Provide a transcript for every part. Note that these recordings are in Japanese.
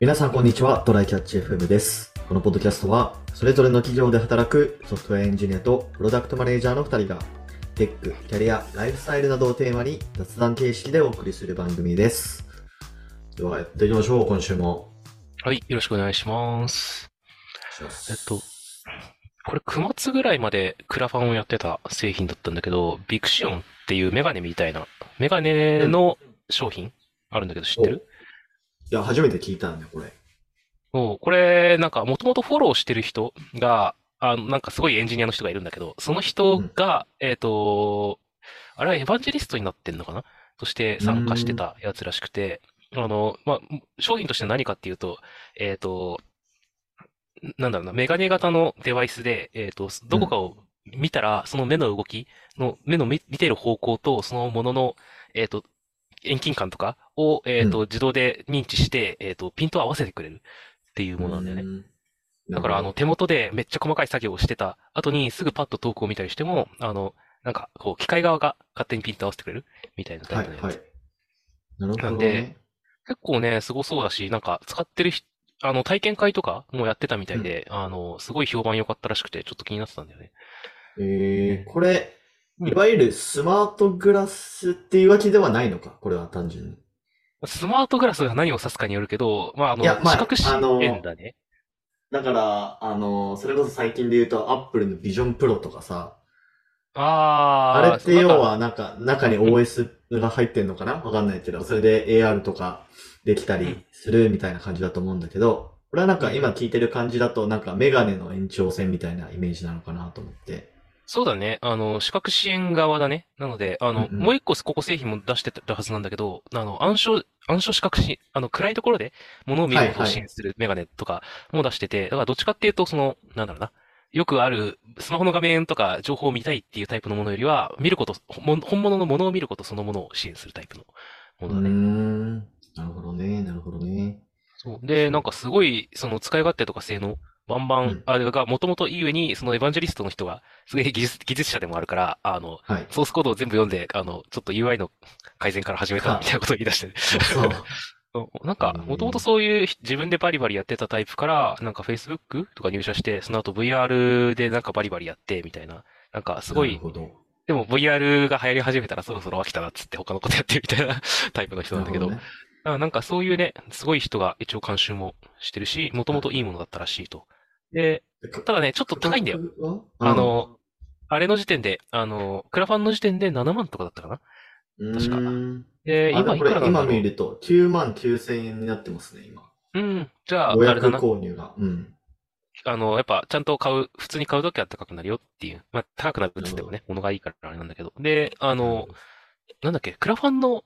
皆さんこんにちは、トライキャッチ FM です。このポッドキャストは、それぞれの企業で働くソフトウェアエンジニアとプロダクトマネージャーの2人が、テック、キャリア、ライフスタイルなどをテーマに雑談形式でお送りする番組です。では、やっていきましょう、今週も。はい、よろしくお願いします。ますえっと、これ9月ぐらいまでクラファンをやってた製品だったんだけど、ビクシオンっていうメガネみたいな、メガネの商品あるんだけど知ってる？いや、初めて聞いたんだよ、これ。そう、これ、なんか、もともとフォローしてる人が、あの、なんかすごいエンジニアの人がいるんだけど、その人が、えっと、あれはエヴァンジェリストになってんのかな？として参加してたやつらしくて、あの、まあ、商品として何かっていうと、えっと、なんだろうな、メガネ型のデバイスで、えっと、どこかを見たら、その目の動きの、目の見見てる方向と、そのものの、えっと、遠近感とかを、えっと、自動で認知して、えっと、ピントを合わせてくれるっていうものなんだよね。ね。だから、あの、手元でめっちゃ細かい作業をしてた後にすぐパッと遠くを見たりしても、あの、なんか、こう、機械側が勝手にピント合わせてくれるみたいなタはい、イプのやつ。はい。なるほどなんね。結構ね、すごそうだし、なんか、使ってる人、あの、体験会とかもやってたみたいで、あの、すごい評判良かったらしくて、ちょっと気になってたんだよね。えー、これ、うんいわゆるスマートグラスっていうわけではないのか、これは単純に。スマートグラスが何を指すかによるけど、まあ、あの、いやまあ視覚視あの遠だね。だから、あの、それこそ最近で言うと、アップルのビジョンプロとかさ、あー、あれって要は、なんか、中に OS が入ってんのかな？わかんないけど、それで AR とかできたりするみたいな感じだと思うんだけど、これはなんか今聞いてる感じだと、なんかメガネの延長線みたいなイメージなのかなと思って。そうだね。あの、視覚支援側だね。なので、あの、うんうんもう一個ここ製品も出してたはずなんだけど、あの、暗証、暗証視覚支援、あの、暗いところで物を見ることを支援するメガネとかも出してて、だからどっちかっていうと、その、なんだろうな。よくある、スマホの画面とか情報を見たいっていうタイプのものよりは、見ること、ほん本物のものを見ることそのものを支援するタイプのうーものだね。ん。なるほどね、なるほどね。そう。で、なんかすごい、その使い勝手とか性能、バンバンうん、あれがもともといい上に、そのエヴァンジェリストの人が、すげえ技術、技術者でもあるから、あの、はい。ソースコードを全部読んで、あの、ちょっと UI の改善から始めたみたいなことを言い出して、そう。そうなんかうん、もともとそういう自分でバリバリやってたタイプから、なんか Facebook とか入社して、その後 VR でなんかバリバリやって、みたいな。なんかすごい。でも VR が流行り始めたらそろそろ飽きたなっつって他のことやってるみたいな タイプの人なんだけど、ねあなんかそういうね、すごい人が一応監修もしてるし、もともといいものだったらしいと。で、ただね、ちょっと高いんだよ。価格は？あ、の、あれの時点で、あの、クラファンの時点で7万とかだったかな？うん確かうーんで、今いあでもこれ今くらなんだろう？見ると9万9千円になってますね、今。うん。じゃあ、予約あれだな。購入が。うん。あの、やっぱ、ちゃんと買う、普通に買うときは高くなるよっていう。まあ、高くなるっつってもね、物がいいからあれなんだけど。で、あの、なんだっけ、クラファンの、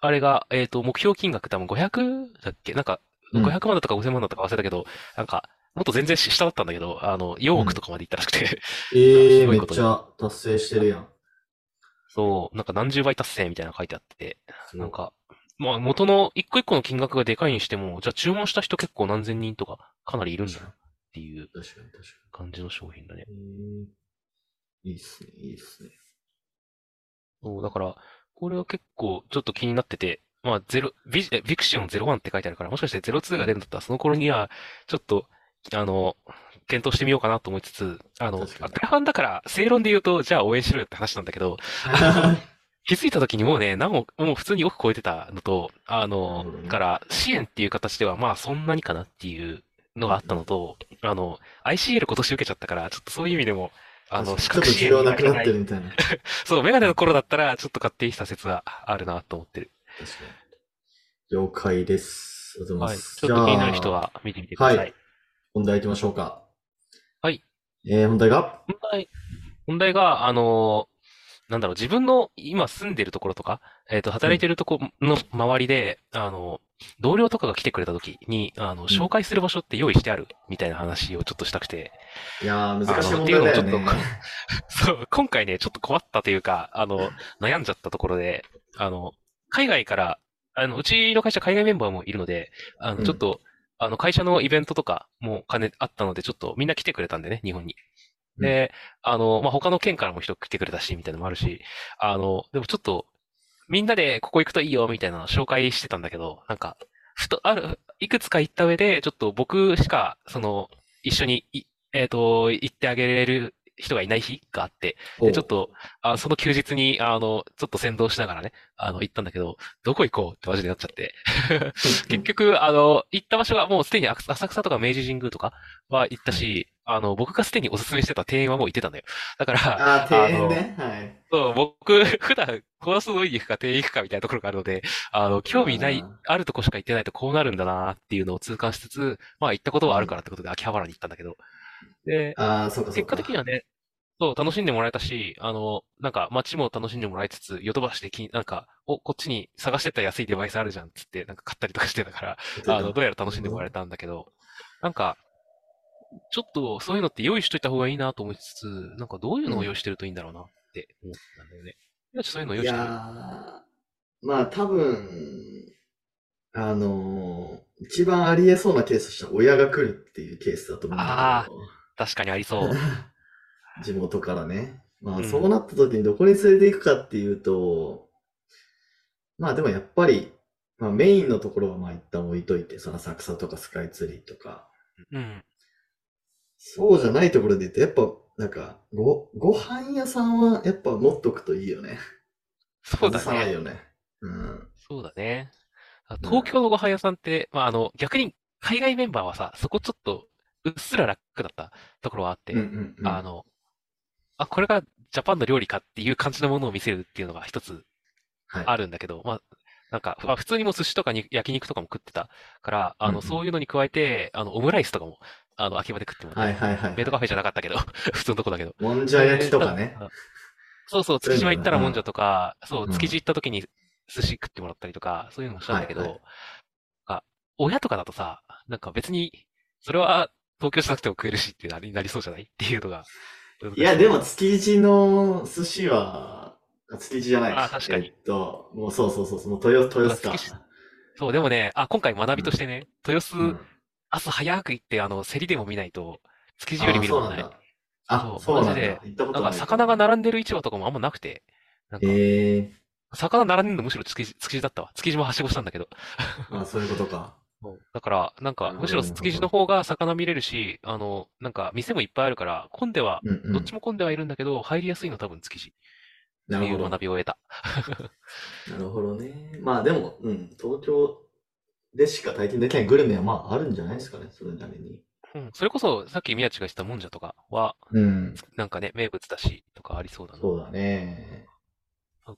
あれが、えっと、目標金額多分500だっけ？なんか、うん500万だったか5000万だったか忘れたけど、なんか、もっと全然下だったんだけど、あの、4億とかまでいったらしくて、ええめっちゃ達成してるやん。そう、なんか何十倍達成みたいなの書いてあって、なんか、まあ、元の一個一個の金額がでかいにしても、じゃあ注文した人結構何千人とか、かなりいるんだなっていう感じの商品だね。いいっすね、いいっすね。そう、だから、これは結構ちょっと気になってて、まあ、ゼロ、ビビクシオン01って書いてあるから、もしかして02が出るんだったら、その頃には、ちょっと、あの、検討してみようかなと思いつつ、あの、確かにクラファンだから、正論で言うと、じゃあ応援しろよって話なんだけど、気づいた時にもうね、何億、もう普通に億超えてたのと、あなのるほど、ねから、支援っていう形では、まあ、そんなにかなっていうのがあったのと、あの、ICL 今年受けちゃったから、ちょっとそういう意味でも、あの、視ちょっと覚支援需要なくなっないてるみたいな。確 かそう、メガネの頃だったら、ちょっと買っていいした説はあるなと思ってる。に。了解です。ありがとうござはいい。ます。ちょっと気になる人じゃあ、は見てみてください。はい本題行きましょうか。はい。えー、本題が？問題、問題が、あのーなんだろう、自分の今住んでるところとか、えっと、働いてるとこの周りで、あの、同僚とかが来てくれた時に、あの、紹介する場所って用意してあるみたいな話をちょっとしたくて、いやー、難しい問題だよねっていうのをちょっ。そう、今回ね、ちょっと困ったというか、あの、悩んじゃったところで、あの、海外から、あの、うちの会社海外メンバーもいるので、あの、うんちょっと、あの、会社のイベントとかもあったので、ちょっとみんな来てくれたんでね、日本に。で、あの、まあ、他の県からも人来てくれたし、みたいなのもあるし、あの、でもちょっと、みんなでここ行くといいよ、みたいなの紹介してたんだけど、なんか、ふと、ある、いくつか行った上で、ちょっと僕しか、その、一緒にい、えっと、行ってあげれる人がいない日があって、で、ちょっと、あその休日に、あの、ちょっと先導しながらね、あの、行ったんだけど、どこ行こうってマジでなっちゃって。結局、あの、行った場所はもうすでに浅浅草とか明治神宮とかは行ったし、あの、僕がすでにおすすめしてた庭園はもう行ってたんだよ。だから、あー、庭園ね。はい。そう、僕、普段、コース通りに行くか、庭園行くかみたいなところがあるので、あの、興味ないあるとこしか行ってないとこうなるんだなっていうのを痛感しつつ、まあ行ったことはあるからってことで秋葉原に行ったんだけど、で、ああ、そうか結か。果的にはね、そう、楽しんでもらえたし、あの、なんか街も楽しんでもらいつつ、ヨドバシでき、なんか、お、こっちに探してた安いデバイスあるじゃんっつって、なんか買ったりとかしてたから、あの、どうやら楽しんでもらえたんだけど、なんか、ちょっとそういうのって用意しといた方がいいなと思いつつ、なんかどういうのを用意してるといいんだろうなって思ったんだよね。いやそういうの用いや意してる。ー、まあ多分、あのー一番ありえそうなケースとしては親が来るっていうケースだと思うんだけど。確かにありそう。地元からね。まあ、うんそうなった時にどこに連れて行くかっていうと、まあでもやっぱり、まあメインのところはまあ一旦置いといて、その浅草とかスカイツリーとか、うん。そうじゃないところで言うと、やっぱ、なんか、ご、ご飯屋さんはやっぱ持っとくといいよね。そうだね。ないよね。うん。そうだね。東京のご飯屋さんって、まあ、あの、逆に海外メンバーはさ、そこちょっと、うっすら楽だったところはあって、うんうんうん。あの、あ、これがジャパンの料理かっていう感じのものを見せるっていうのが一つはい。あるんだけど、まあ、なんか、まあ、普通にもう寿司とかに焼肉とかも食ってたから、あの、うんうんそういうのに加えて、あの、オムライスとかも、あの、秋葉で食ってもらって、はいはいはい。メイドカフェじゃなかったけど、普通のとこだけど。もんじゃ焼きとかね。で。そうそう、築島行ったらもんじゃとか、そうう、ん築地行った時に寿司食ってもらったりとか、そういうのもしたんだけはいはど、あ親とかだとさ、なんか別に、それは東京じゃなくても食えるしってなりなりそうじゃない？っていうのが。いや、でも、築地の寿司は、あ築地じゃないあ確かにえっと、もうそうそうそう、その豊、豊洲かそう、でもね、あ、今回学びとしてね、豊洲、うん朝早く行って、あの、競りでも見ないと、築地より見るものない。あ、そうそうなんだ。マジで行ったことなんか魚が並んでる市場とかもあんまなくて、なんか、ええ魚並んでるのむしろ築地、築地だったわ。築地もはしごしたんだけど。あ、そういうことか。だから、なんか、むしろ築地の方が魚見れるし、あの、なんか、店もいっぱいあるから、混んでは、うんうん。どっちも混んではいるんだけど、入りやすいの多分築地なるほど。学びを得た。なるほどね。まあでも、うん、東京でしか体験できないグルメはまああるんじゃないですかね、それなりに。うん。それこそ、さっき宮地が言ってたもんじゃとかは、うん。なんかね、名物だし、とかありそうだな。そうだね。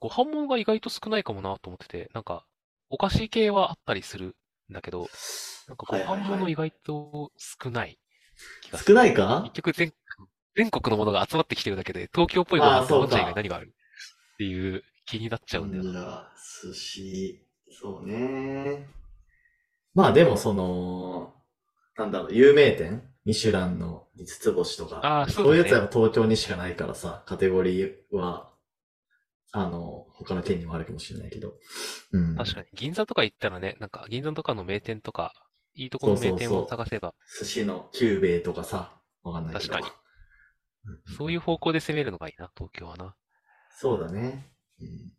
ご飯物が意外と少ないかもなと思ってて、なんか、お菓子系はあったりするんだけど、なんかご飯物意外と少ない気がす少る。ないか？結局全、全国のものが集まってきてるだけで、東京っぽいご飯ってあーそうかもんじゃ以外何があるっていう気になっちゃうんだよな。寿司、そうね。まあでもその、なんだろう、有名店？ミシュランの五つ星とか。あーそうだねそういうやつは東京にしかないからさ、カテゴリーは、あの、他の県にもあるかもしれないけど。うん。確かに。銀座とか行ったらね、なんか銀座とかの名店とか、いいところの名店をそうそうそう探せば、寿司の久兵衛とかさ、わかんないけど。確かにうん。そういう方向で攻めるのがいいな、東京はな。そうだね。うん。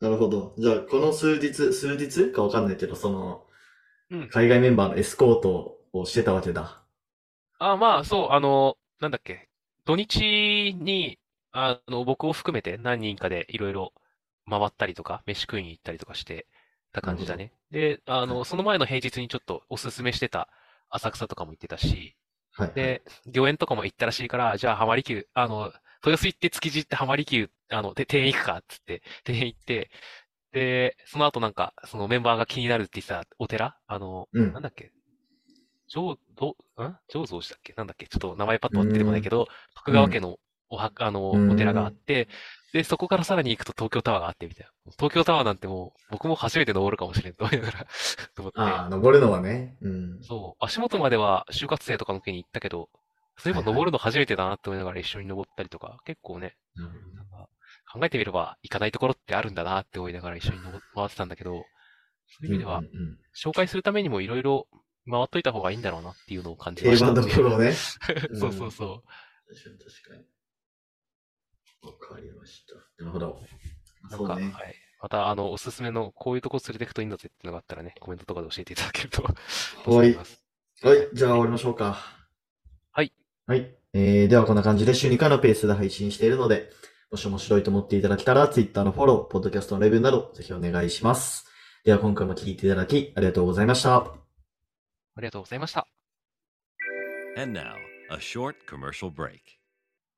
なるほど。じゃあ、この数日、数日？かわかんないけど、その、うん。海外メンバーのエスコートをしてたわけだ。あ、まあ、そう、あの、なんだっけ。土日に、あの、僕を含めて何人かでいろいろ回ったりとか、飯食いに行ったりとかしてた感じだね。で、あの、その前の平日にちょっとおすすめしてた浅草とかも行ってたし、はい。で、御苑とかも行ったらしいから、じゃあ浜離宮、あの、豊洲行って築地行って浜離宮、あの、で、庭園行くかっつって、庭園行って、で、その後なんか、そのメンバーが気になるって言ってたお寺あの、うん。なんだっけ？浄、ど、ん？浄蔵寺だっけ？なんだっけ？ちょっと名前パッとは出てこないけど、徳川家のお墓、あの、うんお寺があって、で、そこからさらに行くと東京タワーがあってみたいな。東京タワーなんてもう、僕も初めて登るかもしれんと思いながら と思って。ああ、登るのはね。うん。そう、足元までは就活生とかの時に行ったけど、そういえば登るの初めてだなって思いながら一緒に登ったりとか、結構ね、なるほどなんか考えてみれば行かないところってあるんだなって思いながら一緒に登回ってたんだけど、そういう意味ではうん、うんうん紹介するためにもいろいろ回っといた方がいいんだろうなっていうのを感じま定した。番どころをね。そうそうそ確かに確かに。わかりました。なるほど。う。なんか、そうね。はい。また、あの、おすすめの、こういうとこ連れてくといいんだぜっていうのがあったらね、コメントとかで教えていただけると はい。はい、じゃあ終わりましょうか。はい。はい。えー、ではこんな感じで週2回のペースで配信しているので、もし面白いと思っていただけたら、Twitter のフォロー、ポッドキャストのレビューなど、ぜひお願いします。では今回も聞いていただき、ありがとうございました。ありがとうございました。And now, a short commercial break.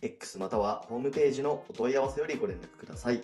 X またはホームページのお問い合わせよりご連絡ください。